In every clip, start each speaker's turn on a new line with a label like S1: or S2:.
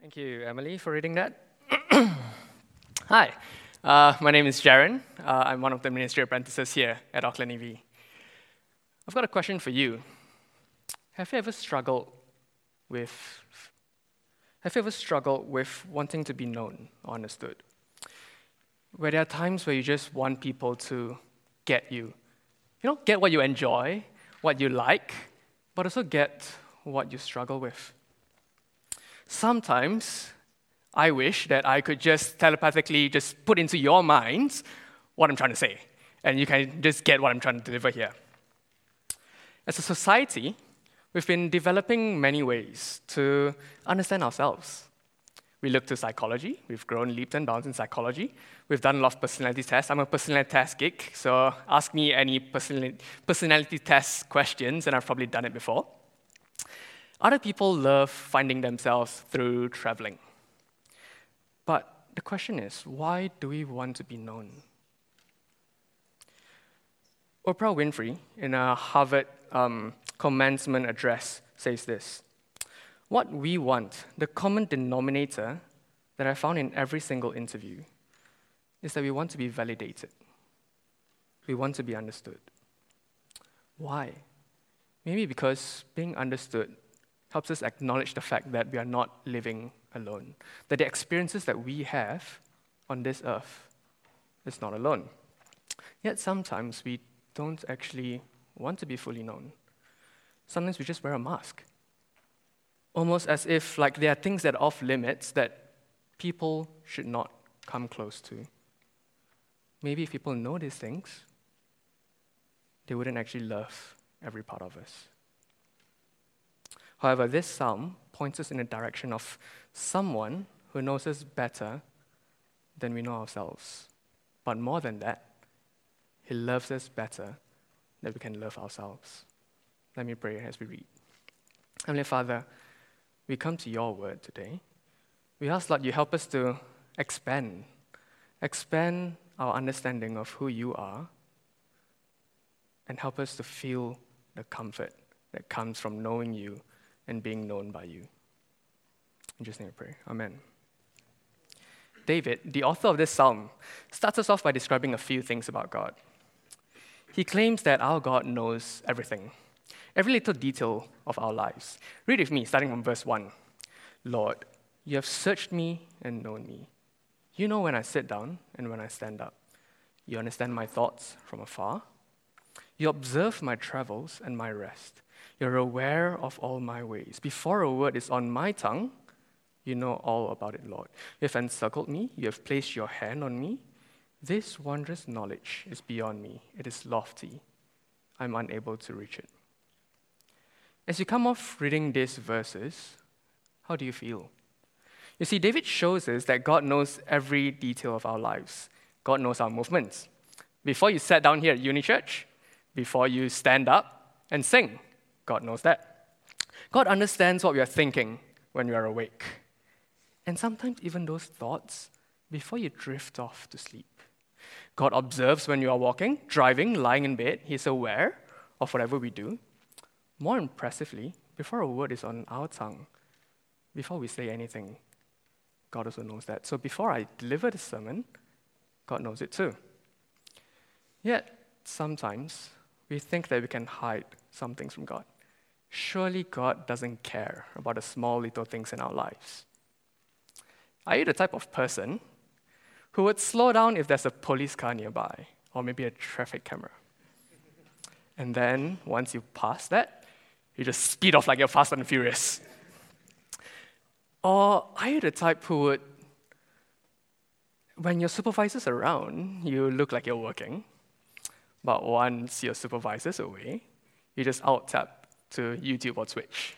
S1: Thank you, Emily, for reading that. Hi, uh, my name is Jaron. Uh, I'm one of the ministry apprentices here at Auckland EV. I've got a question for you. Have you ever struggled with have you ever struggled with wanting to be known or understood? Where there are times where you just want people to get you. You know, get what you enjoy, what you like, but also get what you struggle with. Sometimes I wish that I could just telepathically just put into your minds what I'm trying to say, and you can just get what I'm trying to deliver here. As a society, we've been developing many ways to understand ourselves. We look to psychology. We've grown leaps and bounds in psychology. We've done a lot of personality tests. I'm a personality test geek, so ask me any personality, personality test questions, and I've probably done it before. Other people love finding themselves through traveling. But the question is why do we want to be known? Oprah Winfrey, in a Harvard um, commencement address, says this What we want, the common denominator that I found in every single interview, is that we want to be validated. We want to be understood. Why? Maybe because being understood helps us acknowledge the fact that we are not living alone, that the experiences that we have on this earth is not alone. Yet sometimes we don't actually want to be fully known. Sometimes we just wear a mask. Almost as if like there are things that are off limits that people should not come close to. Maybe if people know these things, they wouldn't actually love every part of us. However, this psalm points us in the direction of someone who knows us better than we know ourselves. But more than that, he loves us better than we can love ourselves. Let me pray as we read. Heavenly Father, we come to your word today. We ask, Lord, you help us to expand, expand our understanding of who you are, and help us to feel the comfort that comes from knowing you and being known by you. In Jesus' name I pray. Amen. David, the author of this psalm, starts us off by describing a few things about God. He claims that our God knows everything, every little detail of our lives. Read with me, starting from verse 1. Lord, you have searched me and known me. You know when I sit down and when I stand up. You understand my thoughts from afar. You observe my travels and my rest. You're aware of all my ways. Before a word is on my tongue, you know all about it, Lord. You have encircled me, you have placed your hand on me. This wondrous knowledge is beyond me, it is lofty. I'm unable to reach it. As you come off reading these verses, how do you feel? You see, David shows us that God knows every detail of our lives. God knows our movements. Before you sat down here at Uni Church, before you stand up and sing, God knows that. God understands what we are thinking when we are awake. And sometimes even those thoughts before you drift off to sleep. God observes when you are walking, driving, lying in bed. He's aware of whatever we do. More impressively, before a word is on our tongue, before we say anything, God also knows that. So before I deliver the sermon, God knows it too. Yet, sometimes we think that we can hide some things from God. Surely God doesn't care about the small little things in our lives. Are you the type of person who would slow down if there's a police car nearby or maybe a traffic camera? And then once you pass that, you just speed off like you're fast and furious. Or are you the type who would, when your supervisor's around, you look like you're working, but once your supervisor's away, you just alt-tab to YouTube or Twitch?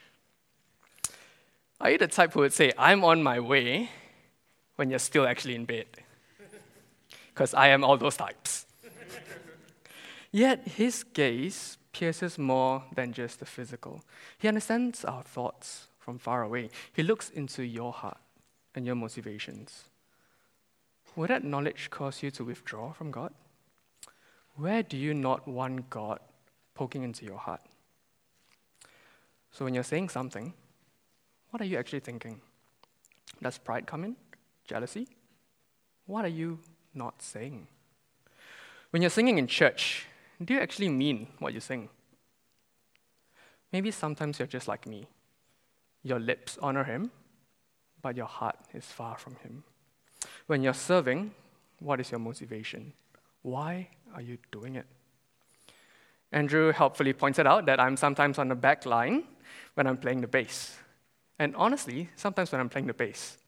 S1: Are you the type who would say, I'm on my way when you're still actually in bed? Because I am all those types. Yet his gaze pierces more than just the physical. He understands our thoughts from far away. He looks into your heart and your motivations. Would that knowledge cause you to withdraw from God? Where do you not want God poking into your heart? So when you're saying something, what are you actually thinking? Does pride come in? Jealousy? What are you not saying? When you're singing in church, do you actually mean what you sing? Maybe sometimes you're just like me. Your lips honor him, but your heart is far from him. When you're serving, what is your motivation? Why are you doing it? Andrew helpfully pointed out that I'm sometimes on the back line when I'm playing the bass. And honestly, sometimes when I'm playing the bass,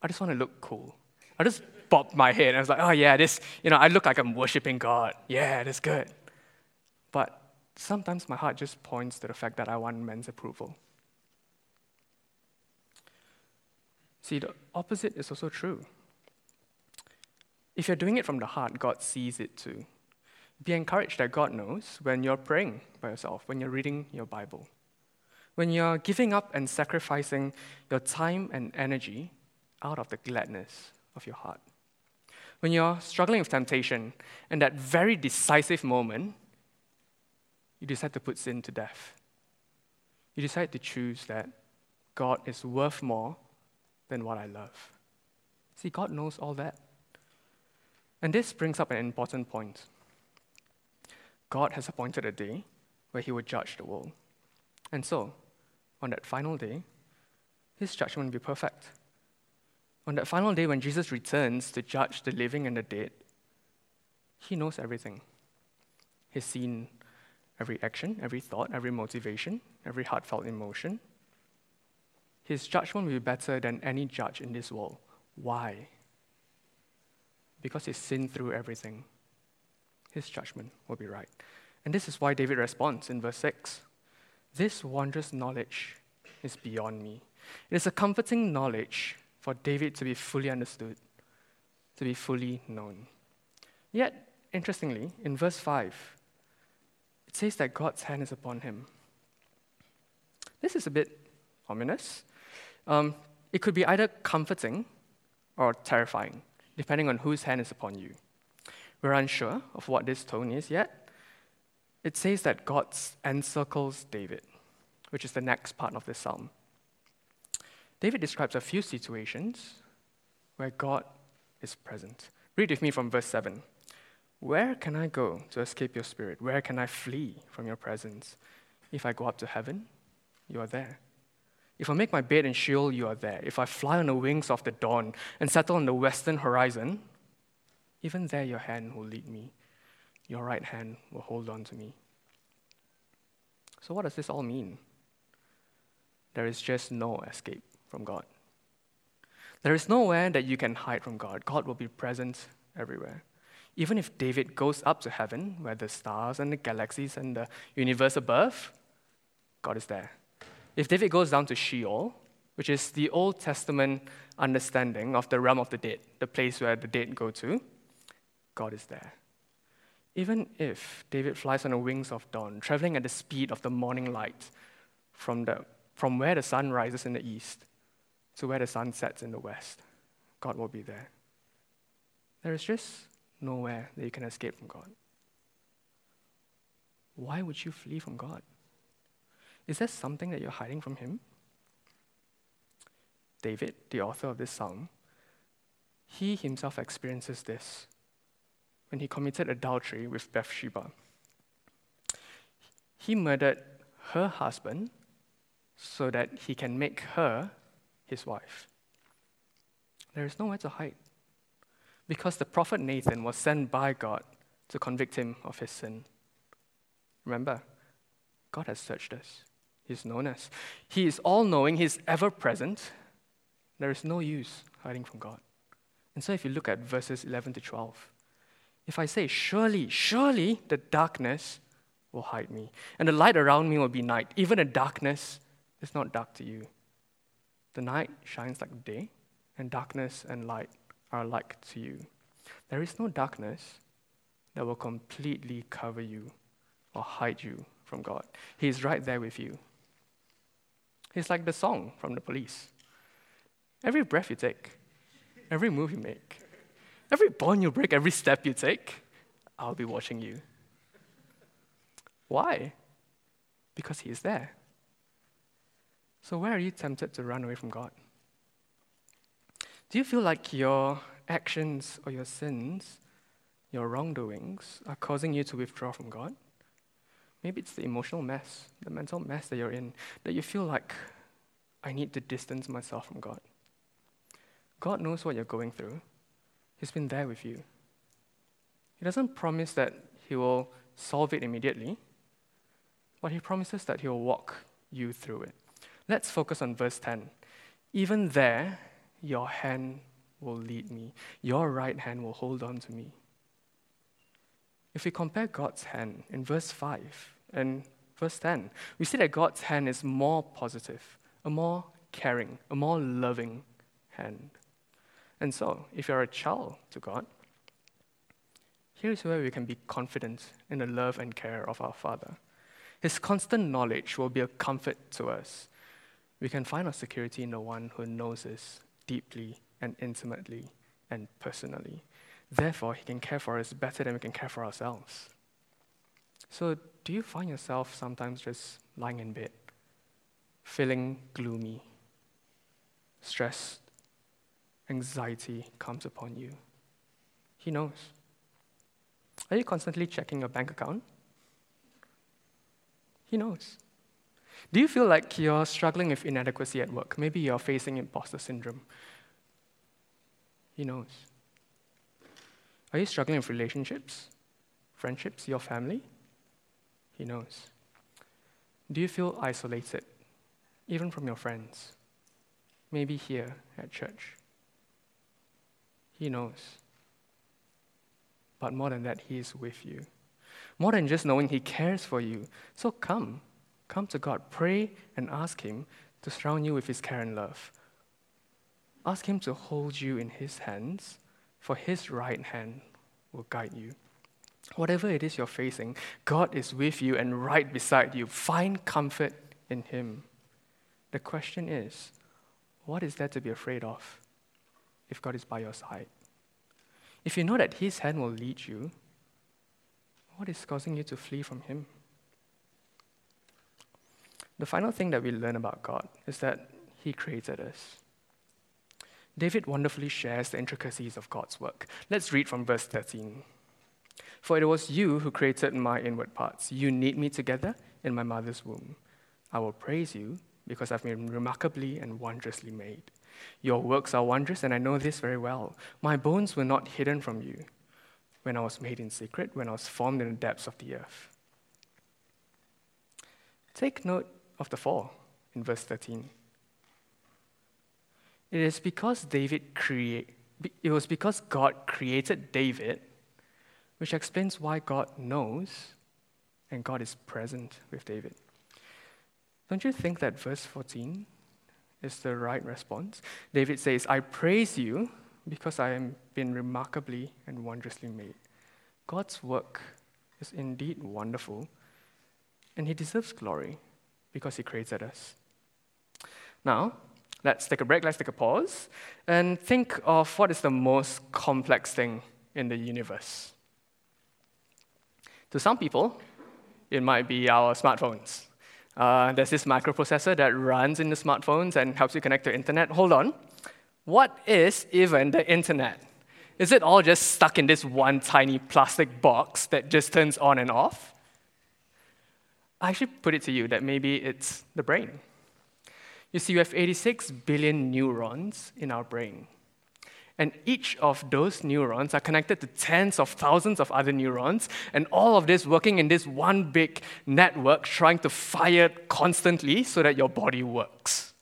S1: I just want to look cool. I just bob my head and I was like, oh yeah, this, you know, I look like I'm worshiping God. Yeah, that's good. But sometimes my heart just points to the fact that I want men's approval. See, the opposite is also true. If you're doing it from the heart, God sees it too. Be encouraged that God knows when you're praying by yourself, when you're reading your Bible, when you're giving up and sacrificing your time and energy out of the gladness of your heart. When you're struggling with temptation and that very decisive moment, you decide to put sin to death. You decide to choose that God is worth more than what I love. See, God knows all that. And this brings up an important point. God has appointed a day where he will judge the world. And so, on that final day, his judgment will be perfect. On that final day when Jesus returns to judge the living and the dead, he knows everything. He's seen every action, every thought, every motivation, every heartfelt emotion. His judgment will be better than any judge in this world. Why? Because he's seen through everything. His judgment will be right. And this is why David responds in verse 6 This wondrous knowledge is beyond me. It is a comforting knowledge for David to be fully understood, to be fully known. Yet, interestingly, in verse 5, it says that God's hand is upon him. This is a bit ominous. Um, it could be either comforting or terrifying, depending on whose hand is upon you. We're unsure of what this tone is yet. It says that God encircles David, which is the next part of this psalm. David describes a few situations where God is present. Read with me from verse 7. Where can I go to escape your spirit? Where can I flee from your presence? If I go up to heaven, you are there. If I make my bed in Sheol, you are there. If I fly on the wings of the dawn and settle on the western horizon, even there your hand will lead me. Your right hand will hold on to me. So, what does this all mean? There is just no escape from God. There is nowhere that you can hide from God. God will be present everywhere. Even if David goes up to heaven, where the stars and the galaxies and the universe above, God is there. If David goes down to Sheol, which is the Old Testament understanding of the realm of the dead, the place where the dead go to, God is there. Even if David flies on the wings of dawn, traveling at the speed of the morning light from, the, from where the sun rises in the east to where the sun sets in the west, God will be there. There is just nowhere that you can escape from God. Why would you flee from God? Is there something that you're hiding from him? David, the author of this psalm, he himself experiences this when he committed adultery with Bathsheba. He murdered her husband so that he can make her his wife. There is nowhere to hide because the prophet Nathan was sent by God to convict him of his sin. Remember, God has searched us he's known us. He is all knowing, he's ever present. There is no use hiding from God. And so if you look at verses 11 to 12, if I say, Surely, surely the darkness will hide me, and the light around me will be night, even the darkness is not dark to you. The night shines like day, and darkness and light are alike to you. There is no darkness that will completely cover you or hide you from God. He is right there with you. He's like the song from the police. Every breath you take, every move you make, every bond you break, every step you take, I'll be watching you. Why? Because He is there. So, where are you tempted to run away from God? Do you feel like your actions or your sins, your wrongdoings, are causing you to withdraw from God? Maybe it's the emotional mess, the mental mess that you're in, that you feel like, I need to distance myself from God. God knows what you're going through, He's been there with you. He doesn't promise that He will solve it immediately, but He promises that He will walk you through it. Let's focus on verse 10. Even there, your hand will lead me, your right hand will hold on to me. If we compare God's hand in verse 5 and verse 10, we see that God's hand is more positive, a more caring, a more loving hand. And so, if you're a child to God, here's where we can be confident in the love and care of our Father. His constant knowledge will be a comfort to us. We can find our security in the one who knows us deeply and intimately and personally. Therefore, He can care for us better than we can care for ourselves. So, do you find yourself sometimes just lying in bed, feeling gloomy, stressed, anxiety comes upon you? He knows. Are you constantly checking your bank account? He knows. Do you feel like you're struggling with inadequacy at work? Maybe you're facing imposter syndrome. He knows. Are you struggling with relationships, friendships, your family? He knows. Do you feel isolated, even from your friends? Maybe here at church. He knows. But more than that, He is with you. More than just knowing He cares for you. So come, come to God. Pray and ask Him to surround you with His care and love. Ask Him to hold you in His hands, for His right hand will guide you. Whatever it is you're facing, God is with you and right beside you. Find comfort in Him. The question is, what is there to be afraid of if God is by your side? If you know that His hand will lead you, what is causing you to flee from Him? The final thing that we learn about God is that He created us. David wonderfully shares the intricacies of God's work. Let's read from verse 13. For it was you who created my inward parts. You knit me together in my mother's womb. I will praise you because I've been remarkably and wondrously made. Your works are wondrous, and I know this very well. My bones were not hidden from you when I was made in secret, when I was formed in the depths of the earth. Take note of the fall in verse 13. It is because David create, it was because God created David, which explains why God knows and God is present with David. Don't you think that verse 14 is the right response? David says, I praise you because I am been remarkably and wondrously made. God's work is indeed wonderful, and He deserves glory because He created us. Now, let's take a break, let's take a pause, and think of what is the most complex thing in the universe. To some people, it might be our smartphones. Uh, there's this microprocessor that runs in the smartphones and helps you connect to internet. Hold on. What is even the internet? Is it all just stuck in this one tiny plastic box that just turns on and off? I actually put it to you that maybe it's the brain. You see, you have 86 billion neurons in our brain. And each of those neurons are connected to tens of thousands of other neurons, and all of this working in this one big network, trying to fire constantly so that your body works.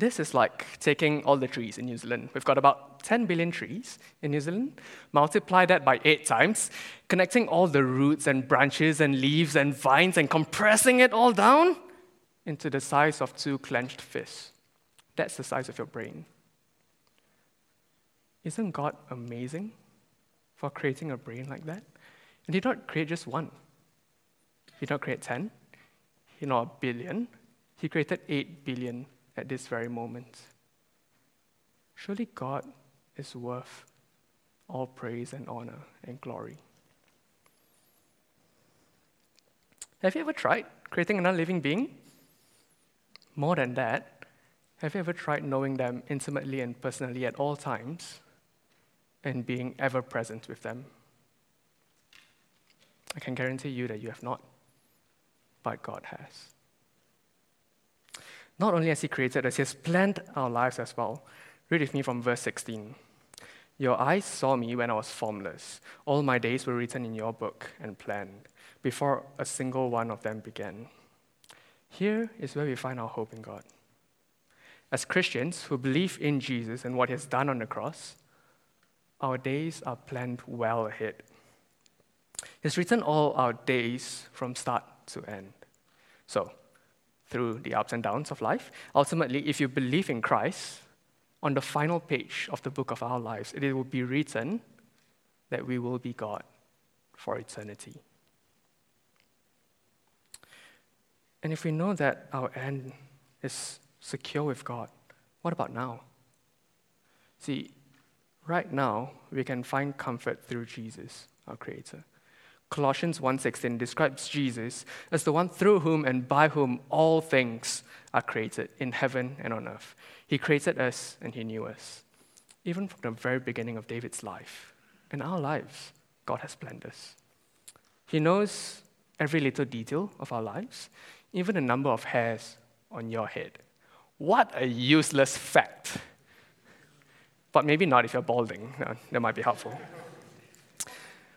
S1: This is like taking all the trees in New Zealand. We've got about 10 billion trees in New Zealand. Multiply that by eight times, connecting all the roots and branches and leaves and vines and compressing it all down into the size of two clenched fists. That's the size of your brain. Isn't God amazing for creating a brain like that? And He did not create just one, He did not create 10, He did not a billion, He created 8 billion at this very moment. Surely God is worth all praise and honor and glory. Have you ever tried creating another living being? More than that, Have you ever tried knowing them intimately and personally at all times and being ever present with them? I can guarantee you that you have not, but God has. Not only has He created us, He has planned our lives as well. Read with me from verse 16. Your eyes saw me when I was formless. All my days were written in your book and planned before a single one of them began. Here is where we find our hope in God. As Christians who believe in Jesus and what he has done on the cross, our days are planned well ahead. He's written all our days from start to end. So, through the ups and downs of life, ultimately, if you believe in Christ, on the final page of the book of our lives, it will be written that we will be God for eternity. And if we know that our end is secure with God, what about now? See, right now, we can find comfort through Jesus, our Creator. Colossians 1:16 describes Jesus as the one through whom and by whom all things are created in heaven and on earth. He created us and he knew us. Even from the very beginning of David's life, in our lives, God has planned us. He knows every little detail of our lives, even the number of hairs on your head. What a useless fact. But maybe not if you're balding. No, that might be helpful.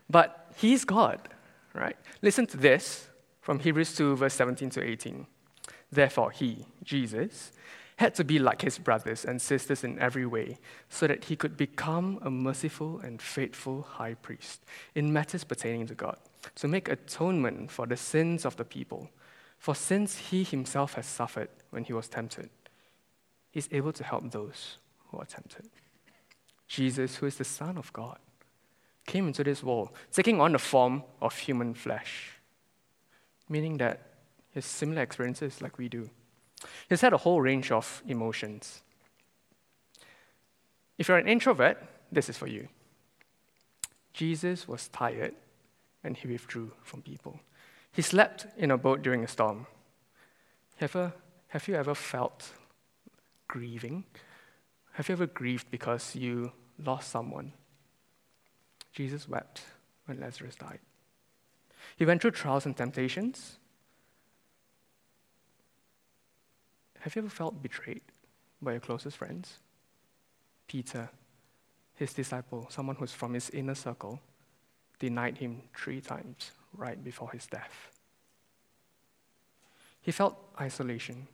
S1: But He's God, right? Listen to this from Hebrews 2, verse 17 to 18. Therefore, He, Jesus, had to be like His brothers and sisters in every way, so that He could become a merciful and faithful high priest in matters pertaining to God, to make atonement for the sins of the people. For since He Himself has suffered when He was tempted, is able to help those who are tempted. Jesus, who is the Son of God, came into this world taking on the form of human flesh, meaning that he has similar experiences like we do. He's had a whole range of emotions. If you're an introvert, this is for you. Jesus was tired and he withdrew from people. He slept in a boat during a storm. Have, have you ever felt grieving? Have you ever grieved because you lost someone? Jesus wept when Lazarus died. He went through trials and temptations. Have you ever felt betrayed by your closest friends? Peter, his disciple, someone who's from his inner circle, denied him three times right before his death. He felt isolation.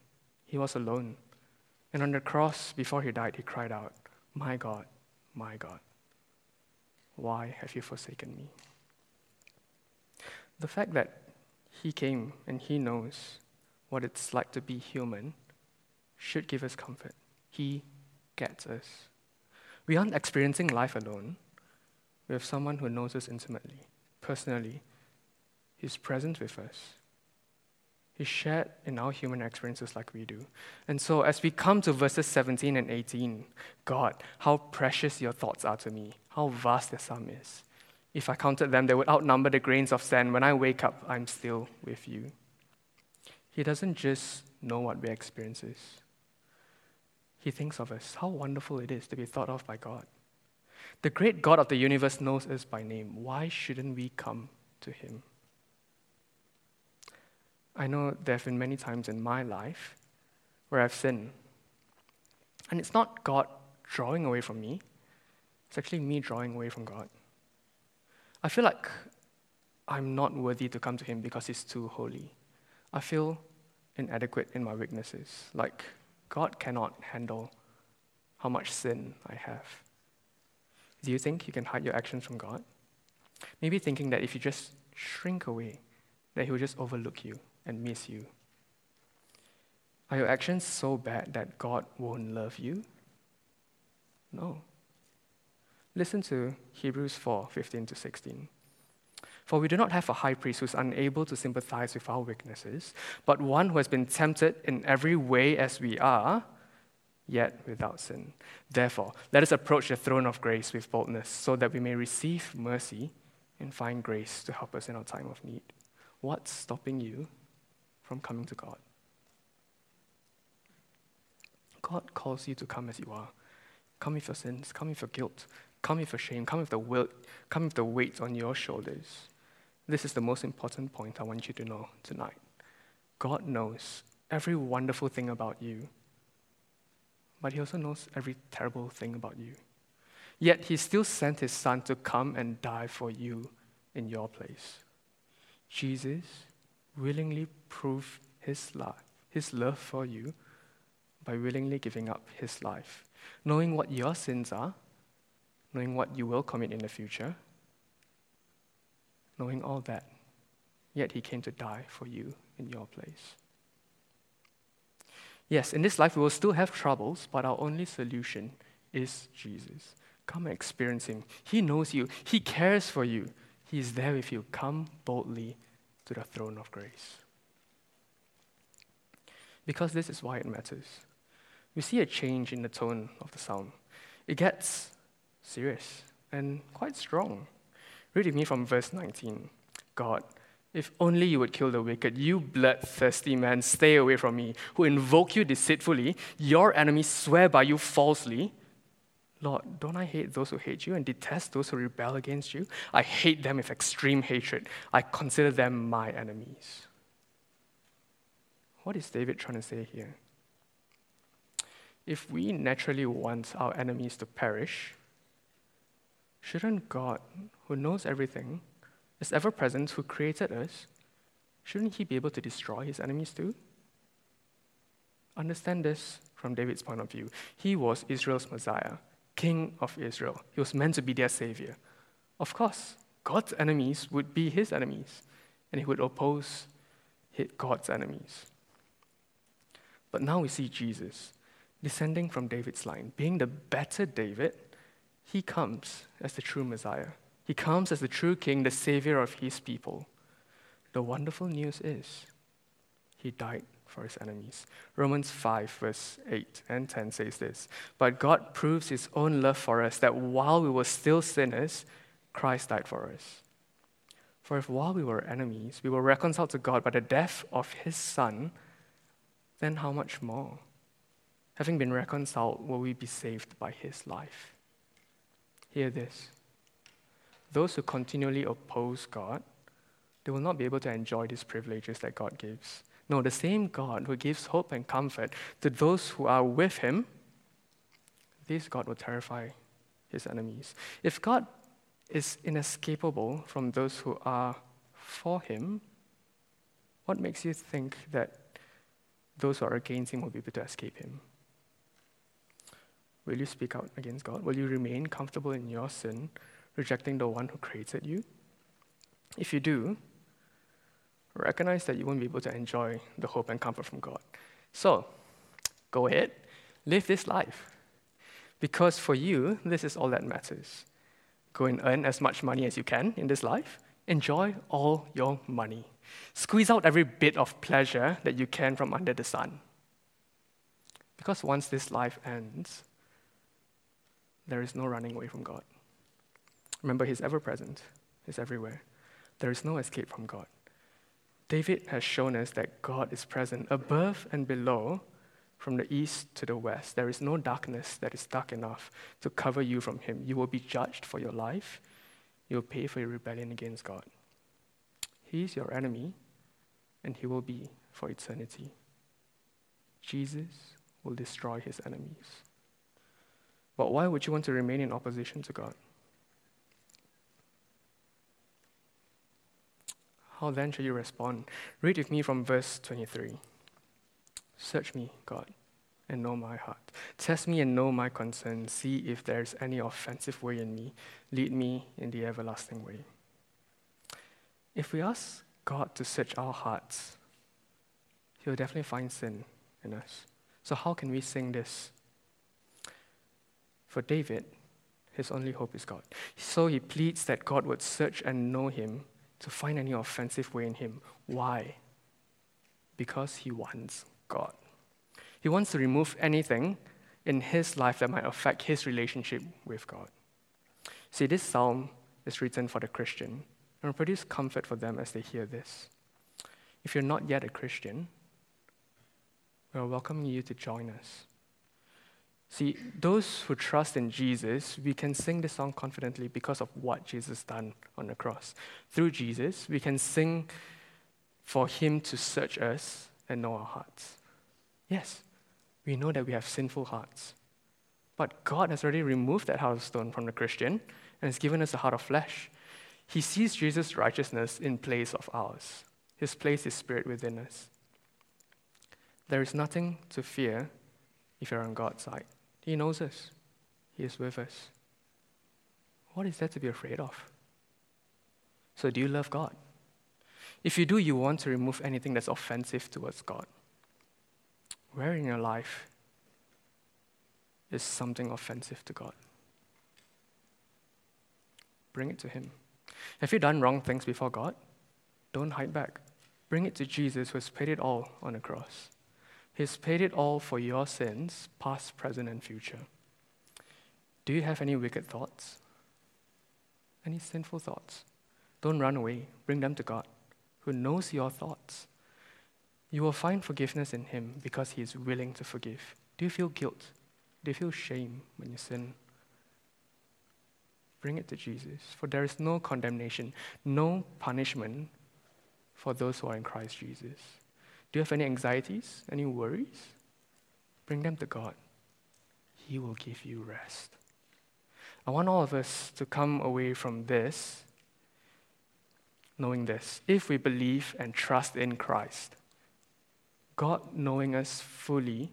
S1: He was alone. And on the cross, before he died, he cried out, My God, my God, why have you forsaken me? The fact that he came and he knows what it's like to be human should give us comfort. He gets us. We aren't experiencing life alone. We have someone who knows us intimately, personally. He's present with us. He's shared in our human experiences like we do. And so, as we come to verses 17 and 18, God, how precious your thoughts are to me, how vast the sum is. If I counted them, they would outnumber the grains of sand. When I wake up, I'm still with you. He doesn't just know what we experience He thinks of us. How wonderful it is to be thought of by God. The great God of the universe knows us by name. Why shouldn't we come to Him? I know there have been many times in my life where I've sinned. And it's not God drawing away from me, it's actually me drawing away from God. I feel like I'm not worthy to come to Him because He's too holy. I feel inadequate in my weaknesses, like God cannot handle how much sin I have. Do you think you can hide your actions from God? Maybe thinking that if you just shrink away, that He will just overlook you and miss you? Are your actions so bad that God won't love you? No. Listen to Hebrews 4 15 to 16. For we do not have a high priest who is unable to sympathize with our weaknesses, but one who has been tempted in every way as we are, yet without sin. Therefore, let us approach the throne of grace with boldness, so that we may receive mercy and find grace to help us in our time of need. What's stopping you from coming to God. God calls you to come as you are. Come with your sins, come with your guilt, come with your shame, come with the weight, come with the weight on your shoulders. This is the most important point I want you to know tonight. God knows every wonderful thing about you, but He also knows every terrible thing about you. Yet He still sent His Son to come and die for you in your place. Jesus willingly proved His love, His love for you by willingly giving up His life, knowing what your sins are, knowing what you will commit in the future, knowing all that. Yet He came to die for you in your place. Yes, in this life we will still have troubles, but our only solution is Jesus. Come and experience Him. He knows you, He cares for you, He is there with you. Come boldly to the throne of grace. Because this is why it matters. We see a change in the tone of the psalm. It gets serious and quite strong. Read with me from verse 19. God, if only you would kill the wicked, you bloodthirsty man, stay away from me, who invoke you deceitfully, your enemies swear by you falsely. Lord, don't I hate those who hate you and detest those who rebel against you? I hate them with extreme hatred. I consider them my enemies. What is David trying to say here? If we naturally want our enemies to perish, shouldn't God, who knows everything, is ever present, who created us, shouldn't he be able to destroy his enemies too? Understand this from David's point of view. He was Israel's Messiah, King of Israel. He was meant to be their savior. Of course, God's enemies would be his enemies, and he would oppose God's enemies. But now we see Jesus descending from David's line, being the better David. He comes as the true Messiah. He comes as the true king, the savior of his people. The wonderful news is he died for his enemies. Romans 5, verse 8 and 10 says this But God proves his own love for us that while we were still sinners, Christ died for us. For if while we were enemies, we were reconciled to God by the death of his Son, then how much more? Having been reconciled, will we be saved by his life? Hear this those who continually oppose God, they will not be able to enjoy these privileges that God gives. No, the same God who gives hope and comfort to those who are with him, this God will terrify his enemies. If God is inescapable from those who are for him, what makes you think that those who are against him will be able to escape him? Will you speak out against God? Will you remain comfortable in your sin rejecting the one who created you? If you do, recognize that you won't be able to enjoy the hope and comfort from God. So, go ahead, live this life. Because for you, this is all that matters. Go and earn as much money as you can in this life. Enjoy all your money. Squeeze out every bit of pleasure that you can from under the sun. Because once this life ends, there is no running away from God. Remember, He's ever present, He's everywhere. There is no escape from God. David has shown us that God is present above and below, from the east to the west. There is no darkness that is dark enough to cover you from Him. You will be judged for your life, you will pay for your rebellion against God. He is your enemy, and He will be for eternity. Jesus will destroy His enemies. But why would you want to remain in opposition to God? How then shall you respond? Read with me from verse 23. Search me, God, and know my heart. Test me and know my concerns. See if there is any offensive way in me. Lead me in the everlasting way. If we ask God to search our hearts, He'll definitely find sin in us. So, how can we sing this? For David, his only hope is God. So he pleads that God would search and know him to find any offensive way in him. Why? Because he wants God. He wants to remove anything in his life that might affect his relationship with God. See, this psalm is written for the Christian and will produce comfort for them as they hear this. If you're not yet a Christian, we are welcoming you to join us. See, those who trust in Jesus, we can sing this song confidently because of what Jesus done on the cross. Through Jesus, we can sing for him to search us and know our hearts. Yes, we know that we have sinful hearts. But God has already removed that heart of stone from the Christian and has given us a heart of flesh. He sees Jesus' righteousness in place of ours. His place is spirit within us. There is nothing to fear if you're on God's side. He knows us, He is with us. What is there to be afraid of? So, do you love God? If you do, you want to remove anything that's offensive towards God. Where in your life is something offensive to God? Bring it to Him. Have you done wrong things before God? Don't hide back. Bring it to Jesus who has paid it all on the cross. He's paid it all for your sins, past, present, and future. Do you have any wicked thoughts? Any sinful thoughts? Don't run away. Bring them to God, who knows your thoughts. You will find forgiveness in Him because He is willing to forgive. Do you feel guilt? Do you feel shame when you sin? Bring it to Jesus, for there is no condemnation, no punishment for those who are in Christ Jesus. Do you have any anxieties, any worries? Bring them to God. He will give you rest. I want all of us to come away from this knowing this. If we believe and trust in Christ, God knowing us fully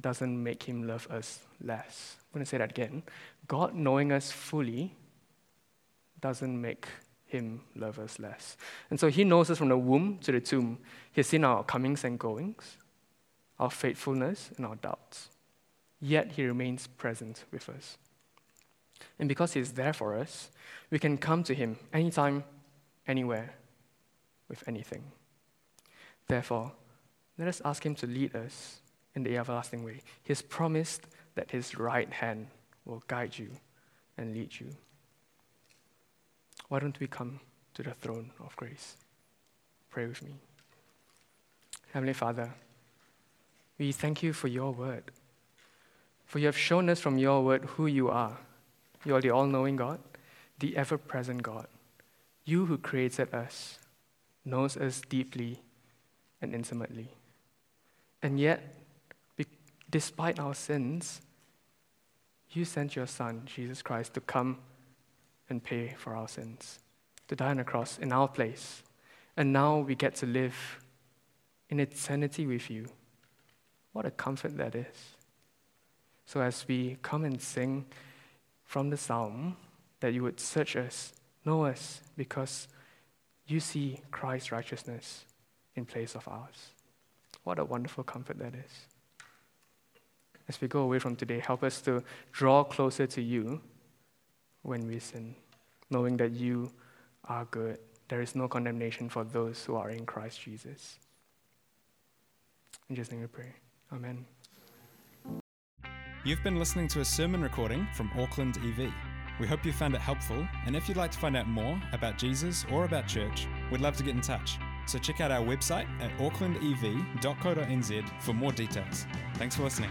S1: doesn't make him love us less. I'm going to say that again. God knowing us fully doesn't make him love us less. And so he knows us from the womb to the tomb. He's seen our comings and goings, our faithfulness and our doubts. Yet he remains present with us. And because he's there for us, we can come to him anytime, anywhere, with anything. Therefore, let us ask him to lead us in the everlasting way. He has promised that his right hand will guide you and lead you why don't we come to the throne of grace? Pray with me. Heavenly Father, we thank you for your word. For you have shown us from your word who you are. You are the all knowing God, the ever present God. You who created us, knows us deeply and intimately. And yet, despite our sins, you sent your Son, Jesus Christ, to come and pay for our sins, to die on the cross in our place. And now we get to live in eternity with you. What a comfort that is. So, as we come and sing from the psalm, that you would search us, know us, because you see Christ's righteousness in place of ours. What a wonderful comfort that is. As we go away from today, help us to draw closer to you when we sin, knowing that you are good. There is no condemnation for those who are in Christ Jesus. In Jesus' name we pray. Amen.
S2: You've been listening to a sermon recording from Auckland EV. We hope you found it helpful, and if you'd like to find out more about Jesus or about church, we'd love to get in touch. So check out our website at aucklandev.co.nz for more details. Thanks for listening.